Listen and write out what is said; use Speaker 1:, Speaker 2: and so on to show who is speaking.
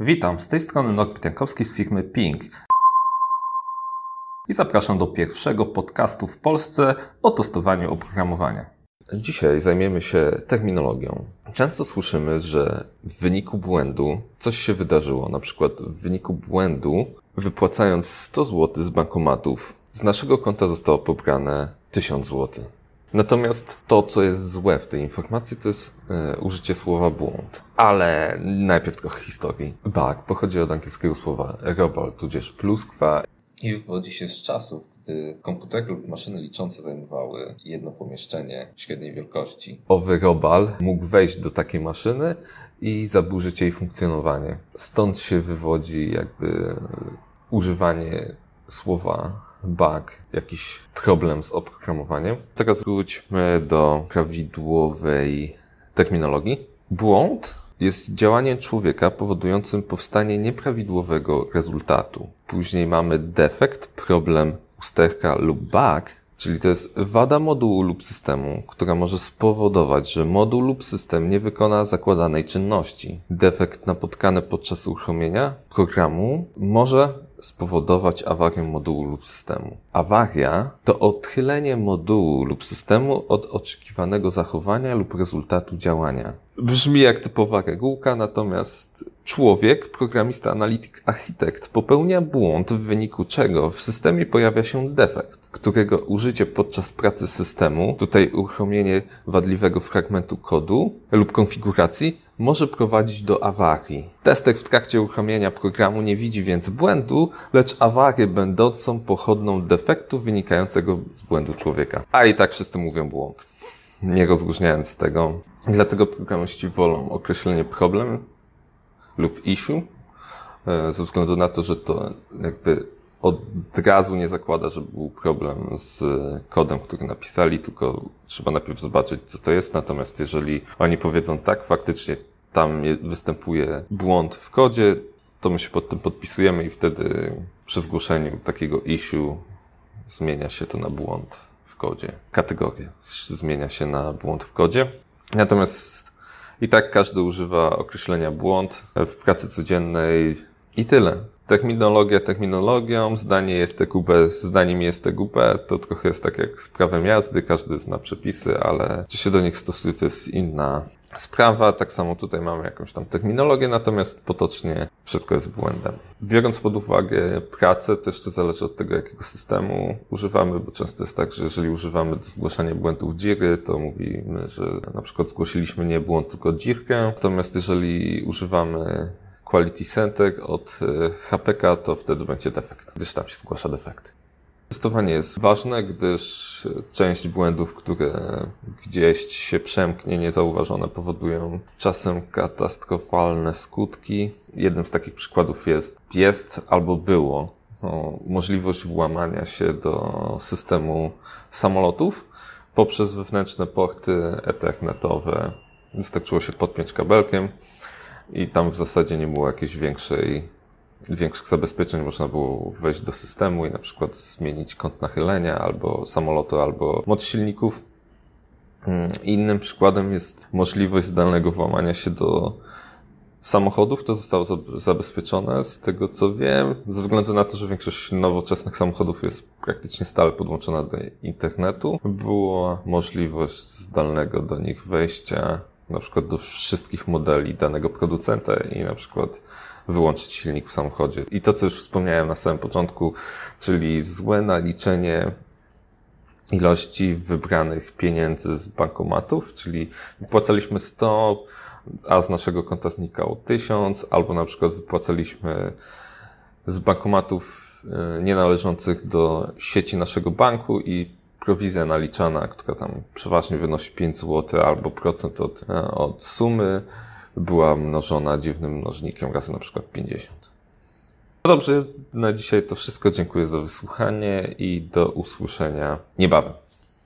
Speaker 1: Witam, z tej strony Norbert Jankowski z firmy Ping. I zapraszam do pierwszego podcastu w Polsce o testowaniu oprogramowania. Dzisiaj zajmiemy się terminologią. Często słyszymy, że w wyniku błędu coś się wydarzyło. Na przykład w wyniku błędu, wypłacając 100 zł z bankomatów, z naszego konta zostało pobrane 1000 zł. Natomiast to, co jest złe w tej informacji, to jest e, użycie słowa błąd. Ale najpierw trochę historii. Bug pochodzi od angielskiego słowa robol, tudzież pluskwa i wywodzi się z czasów, gdy komputery lub maszyny liczące zajmowały jedno pomieszczenie średniej wielkości. Owy robal mógł wejść do takiej maszyny i zaburzyć jej funkcjonowanie. Stąd się wywodzi jakby używanie słowa bug, jakiś problem z oprogramowaniem. Teraz wróćmy do prawidłowej terminologii. Błąd jest działaniem człowieka powodującym powstanie nieprawidłowego rezultatu. Później mamy defekt, problem, usterka lub bug, czyli to jest wada modułu lub systemu, która może spowodować, że moduł lub system nie wykona zakładanej czynności. Defekt napotkany podczas uruchomienia programu może spowodować awarię modułu lub systemu. Awaria to odchylenie modułu lub systemu od oczekiwanego zachowania lub rezultatu działania. Brzmi jak typowa regułka, natomiast człowiek, programista, analityk, architekt popełnia błąd, w wyniku czego w systemie pojawia się defekt, którego użycie podczas pracy systemu, tutaj uruchomienie wadliwego fragmentu kodu lub konfiguracji, może prowadzić do awarii. Testek w trakcie uruchomienia programu nie widzi więc błędu, lecz awarię będącą pochodną defektu wynikającego z błędu człowieka. A i tak wszyscy mówią błąd, nie rozróżniając tego. Dlatego programiści wolą określenie problem lub issue, e, ze względu na to, że to jakby od razu nie zakłada, że był problem z kodem, który napisali, tylko trzeba najpierw zobaczyć, co to jest. Natomiast jeżeli oni powiedzą tak, faktycznie tam występuje błąd w kodzie, to my się pod tym podpisujemy i wtedy przy zgłoszeniu takiego issue zmienia się to na błąd w kodzie. Kategoria zmienia się na błąd w kodzie. Natomiast i tak każdy używa określenia błąd w pracy codziennej i tyle. Terminologia terminologią, zdanie jest TQB zdaniem jest TQB, to trochę jest tak jak z prawem jazdy, każdy zna przepisy, ale czy się do nich stosuje, to jest inna sprawa. Tak samo tutaj mamy jakąś tam terminologię, natomiast potocznie wszystko jest błędem. Biorąc pod uwagę pracę, to jeszcze zależy od tego, jakiego systemu używamy, bo często jest tak, że jeżeli używamy do zgłaszania błędów dziry, to mówimy, że na przykład zgłosiliśmy nie błąd, tylko dzirkę. Natomiast jeżeli używamy Quality Center od e, HPK, to wtedy będzie defekt, gdyż tam się zgłasza defekty. Testowanie jest ważne, gdyż część błędów, które gdzieś się przemknie niezauważone, powodują czasem katastrofalne skutki. Jednym z takich przykładów jest, jest albo było no, możliwość włamania się do systemu samolotów poprzez wewnętrzne porty ethernetowe. Wystarczyło się podpiąć kabelkiem i tam w zasadzie nie było jakiejś większej, większych zabezpieczeń. Można było wejść do systemu i na przykład zmienić kąt nachylenia albo samolotu, albo moc silników. Mm, innym przykładem jest możliwość zdalnego włamania się do samochodów. To zostało zabezpieczone, z tego co wiem, ze względu na to, że większość nowoczesnych samochodów jest praktycznie stale podłączona do internetu. Była możliwość zdalnego do nich wejścia na przykład do wszystkich modeli danego producenta i na przykład wyłączyć silnik w samochodzie. I to, co już wspomniałem na samym początku, czyli złe naliczenie ilości wybranych pieniędzy z bankomatów, czyli wypłacaliśmy 100, a z naszego konta znikało 1000, albo na przykład wypłacaliśmy z bankomatów e, nienależących do sieci naszego banku i prowizja naliczana, która tam przeważnie wynosi 5 zł albo procent od, e, od sumy, była mnożona dziwnym mnożnikiem razy na przykład 50. No dobrze, na dzisiaj to wszystko. Dziękuję za wysłuchanie i do usłyszenia niebawem.